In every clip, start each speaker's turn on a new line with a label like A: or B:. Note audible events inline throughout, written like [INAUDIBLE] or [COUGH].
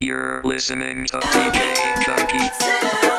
A: You're listening to DJ
B: Junky.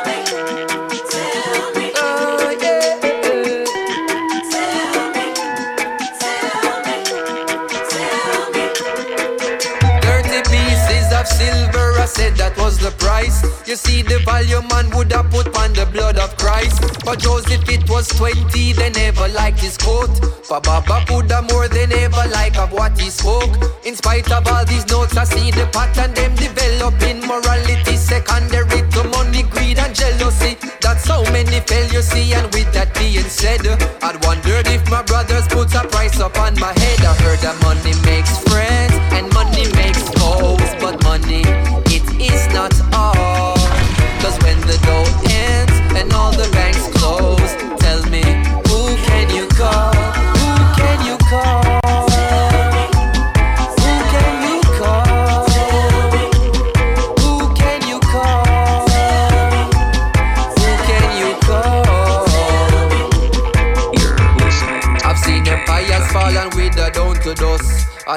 B: You see, the value man would have put on the blood of Christ. But Joseph, it was twenty, they never liked his coat. For Baba Buddha, more than ever like of what he spoke. In spite of all these notes, I see the pattern them developing. Morality secondary to money, greed, and jealousy. That's how many fail, you see. And with that being said, I'd wondered if my brothers put a price upon my head. I heard that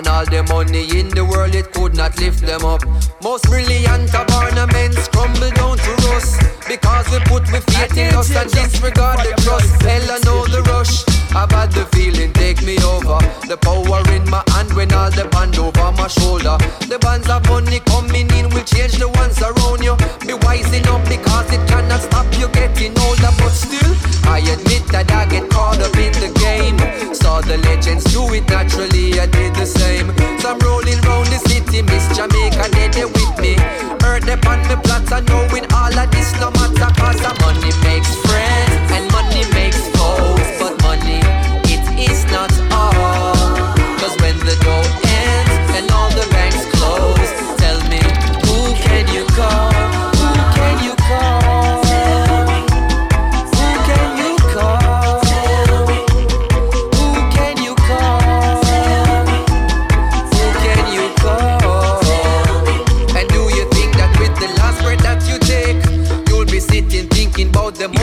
B: And all the money in the world, it could not lift them up. Most brilliant of ornaments crumble down to rust. Because we put we faith in us and disregard the trust. Hell, I know the rush. I've had the feeling take me over. The power in my hand when all the band over my shoulder. The bands of money coming in will change the ones around you. Be wise enough because it cannot stop you getting older. But still, I admit that I get caught up in the game. Saw the legends do it naturally, I did the same. I know all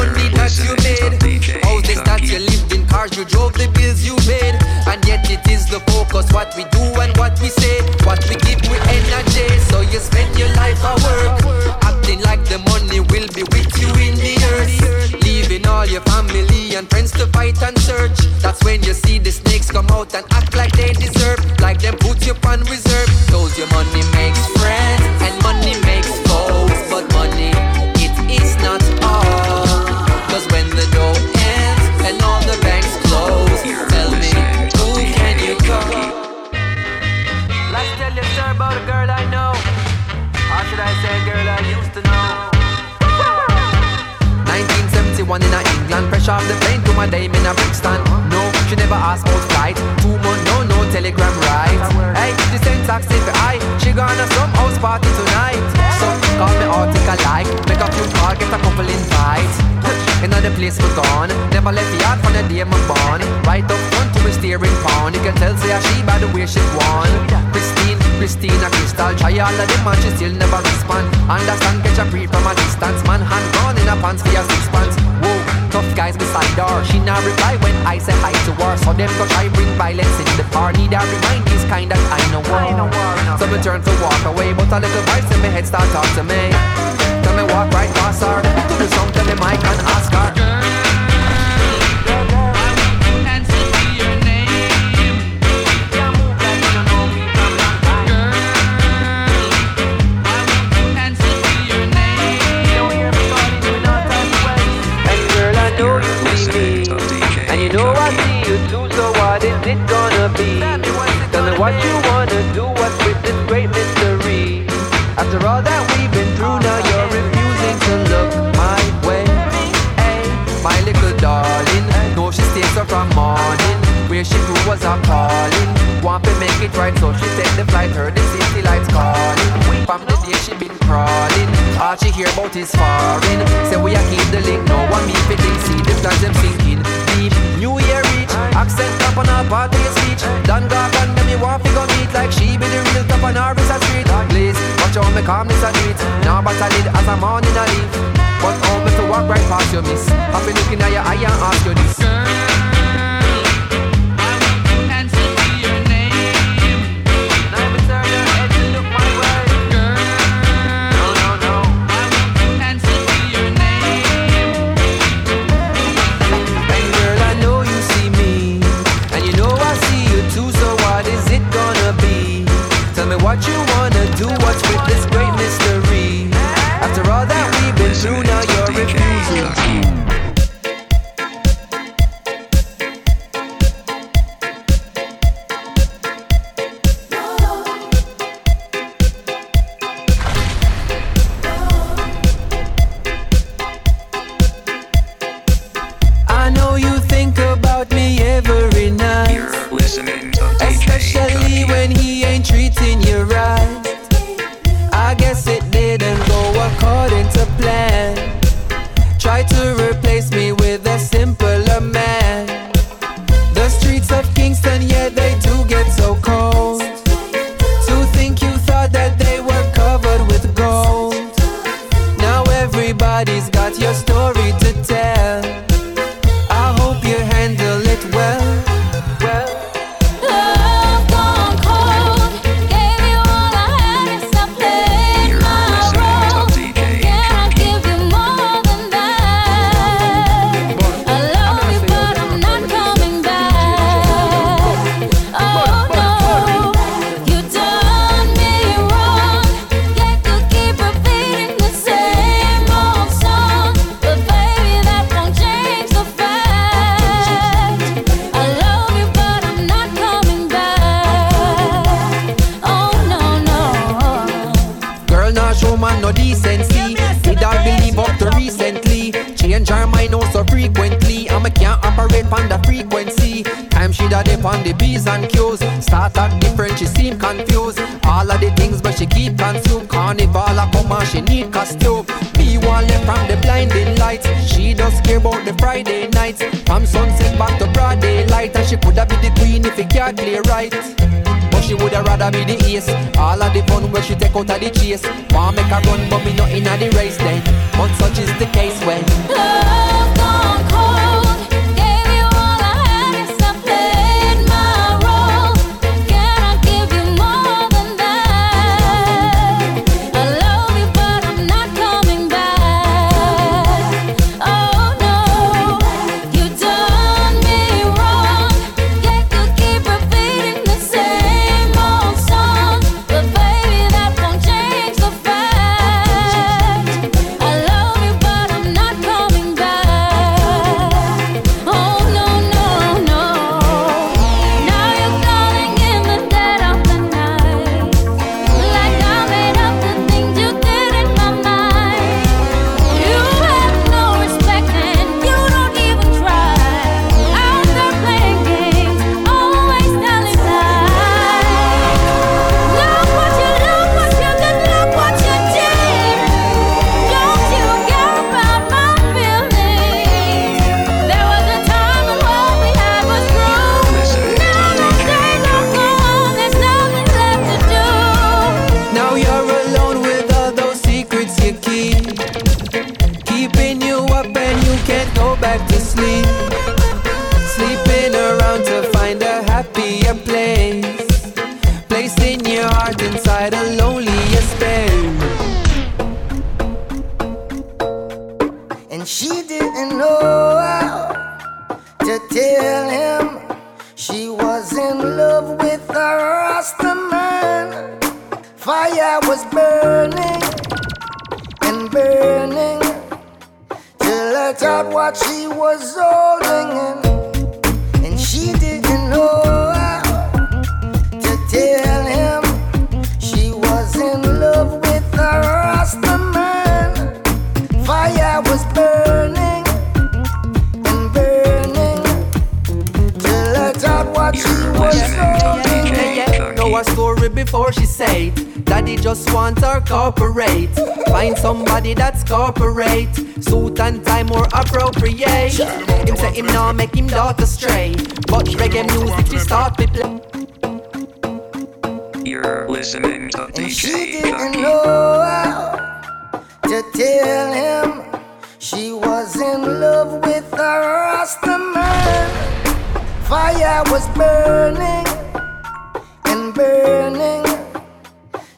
B: money that you made? Houses that you lived in, cars you drove, the bills you paid. And yet it is the focus, what we do and what we say, what we give with energy. So you spend your life at work, acting like the money will be with you in the earth. Leaving all your family and friends to fight and search. That's when you see the snakes come out and act like they deserve, like them put you on reserve. Place we're gone. Never left the yard from the day I'm born. Right up front to a steering pound. You can tell say a she by the way she won. Christine, Christina, Crystal. Try all of them and she still never respond. Understand, catch a breathe from a distance. Man, hand gone in a pants for your six pants. Whoa, tough guys beside her. She not reply when I say hi to her. So them go try bring violence in the bar. Need a remind this kind that I know war. So me turn to walk away, but a little voice in my head start talk to me. Tell me walk right past her. To the song, tell me Mike and ask hear about is foreign. Say we a keep the link, no one me fitting, see the plans them sinking deep. New year reach, accent up on her party speech. Done got and me want to go meet like she be the real top on our visa street. Please watch how me calmness do it. Now but I lead as I'm on in a leaf. But how me to walk right past you, miss. Happy looking at your eye and ask you this. She dip on the B's and Q's. Start up different, she seem confused. All of the things, but she keep consumed. Carnival a come and she need costume. Me one left from the blinding lights. She just care about the Friday nights. From sunset back to broad daylight. And she coulda be the queen if it can't play right. But she woulda rather be the ace. All of the fun where she take out of the chase. Want make her run, but me not inna the race then. But such is the case when [LAUGHS]
C: oh, in
D: love with a Rasta man. Fire was burning and burning till I thought what she was holding in, and she didn't know what she
A: You're
D: was
A: listening to
D: holding.
A: DJ
B: Know
A: Cookie.
B: her story before she say it. Daddy just want her corporate. Find somebody that's corporate. Suit and tie more appropriate. Him say him now make him daughter stray. But reggae music she start to play.
A: You're listening to DJ
D: And she
A: DJ
D: didn't
A: Cookie.
D: know how to tell him she was in love with a Rasta man. Fire was burning and burning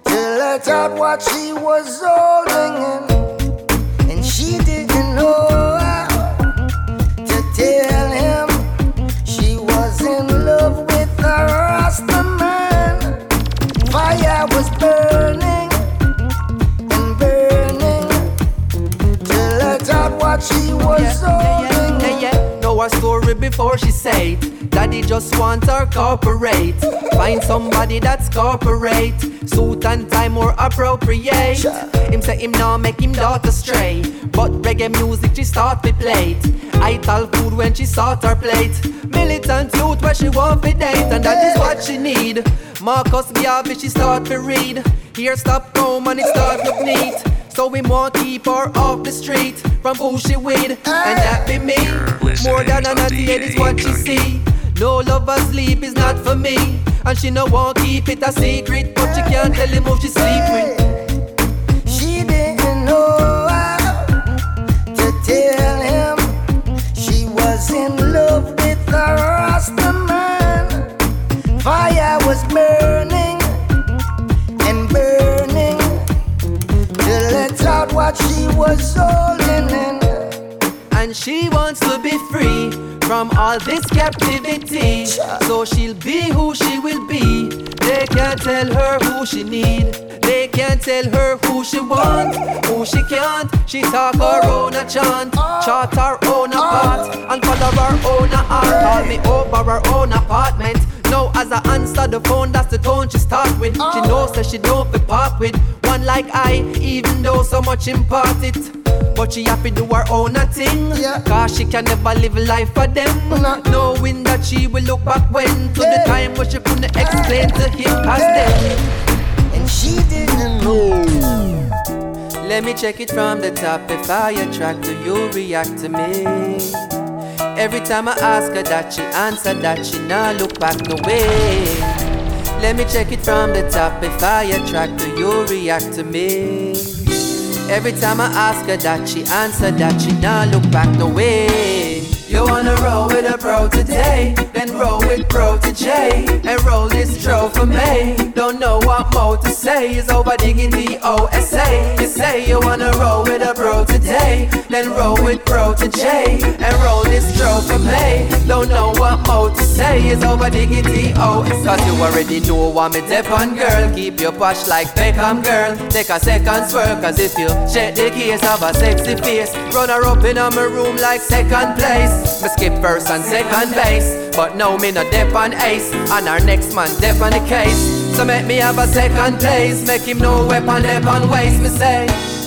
D: to let out what she was holding in. And she didn't know how to tell him she was in love with the Rasta man. Fire was burning and burning to let out what she was holding
B: before she say it. Daddy just want her corporate. Find somebody that's corporate. Suit and tie more appropriate. Him say him now make him daughter stray. But reggae music she start to play it. I tell food when she sort her plate. Militant youth where she want to date. And that is what she need. Marcus Garvey she start to read. Here stop home and it start look neat. So we want keep her off the street from who she with, and that be me. More than a naughty head is what she see. No lover sleep is not for me, and she no want keep it a secret, but she can't tell him who she sleep with.
D: She didn't know how to tell him she was in love with a Rasta man. Fire was burning let what she was holding in.
B: And she wants to be free from all this captivity. So she'll be who she will be. They can't tell her who she need. They can't tell her who she want, who she can't. She talk her own a chant, chart her own a part, and follow her own a art. Call me over her own apartment. Now as I answer the phone, that's the tone she start with. She knows that she don't be part with one like I, even though so much impart it. But she happy do her own a thing
D: Yeah.
B: Cause she can never live a life for them
D: Nah.
B: Knowing that she will look back when To the time when she couldn't explain to him as them
D: And she didn't know.
B: Let me check it from the top If I attract her, you react to me Every time I ask her that she answer that She not look back no way Let me check it from the top. If I attract her, you react to me Every time I ask her that, she answer that she not look back no way. You wanna roll with a pro today, then roll with Protoje, and roll this tro for me. Don't know what more to say, is over diggity OSA. You say you wanna roll with a pro today, then roll with Protoje, and roll this tro for me. Don't know what more to say, is over diggity OSA. Cause you already know what me dep on girl, keep your posh like Beckham girl. Take a second swerve, cause if you check the case of a sexy face, run her up in my room like second place. Me skip first and second base, but now me no dep on ace, and our next man dep on the case. So make me have a second place, make him no weapon dep on waste. Me say.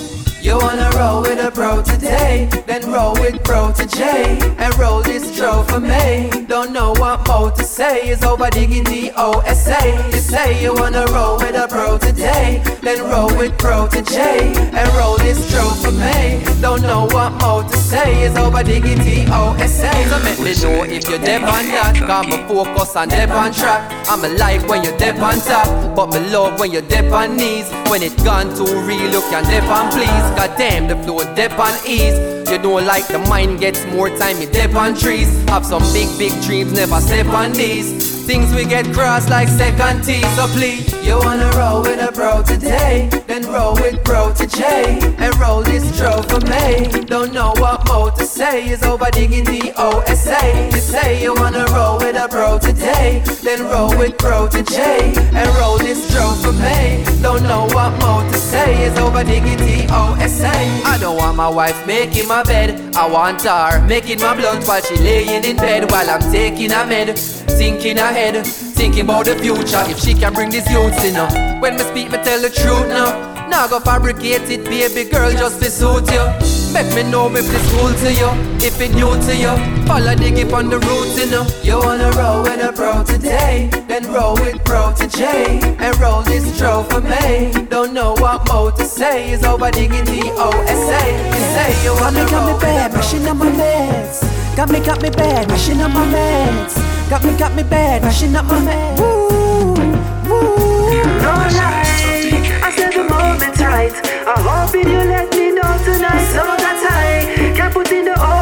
B: You wanna roll with a pro today, then roll with Protoje, and roll this tro for me. Don't know what more to say, is over diggity OSA. You say you wanna roll with a pro today, then roll with Protoje, and roll this tro for me. Don't know what more to say, is over diggity OSA. So make me know if you're deep on that, got me focus on deep on track. I'm alive when you're deep on top, but me love when you're deep on knees. When it gone too real, you can deep on please. God damn, the flow dip on ease. You know, like the mind gets more time, you dip on trees. Have some big, big dreams, never step on these. Things we get crossed like second T. So please, you wanna roll with a bro today, then roll with Protoje, and roll this tro for me. Don't know what more to say, is over digging the OSA. You say you wanna roll with a bro today, then roll with Protoje, and roll this tro for me. Don't know what more to say, is over diggity OSA. I don't want my wife making my bed, I want her making my blunt while she laying in bed while I'm taking a med. Thinking ahead, thinking about the future. If she can bring this youth in, uh. when me speak, me tell the truth now. Now go fabricate it, baby girl, just to suit you. Make me know if this cool to you, if it new to you. Follow the gip on the route, you know. You wanna roll with a pro today, then roll with Protoje, and roll this tro for me. Don't know what more to say, is over diggity OSA. You say you wanna
E: Got me, got
B: roll
E: me bad,
B: with
E: mashing up my meds. Got me, got me bad, mashing up my meds. Got me, got me bad, mashing up my meds. Woo, woo.
A: You're listening to DJ
F: I said the moment's right. I hope you let me know tonight. So that I can put in the overtime.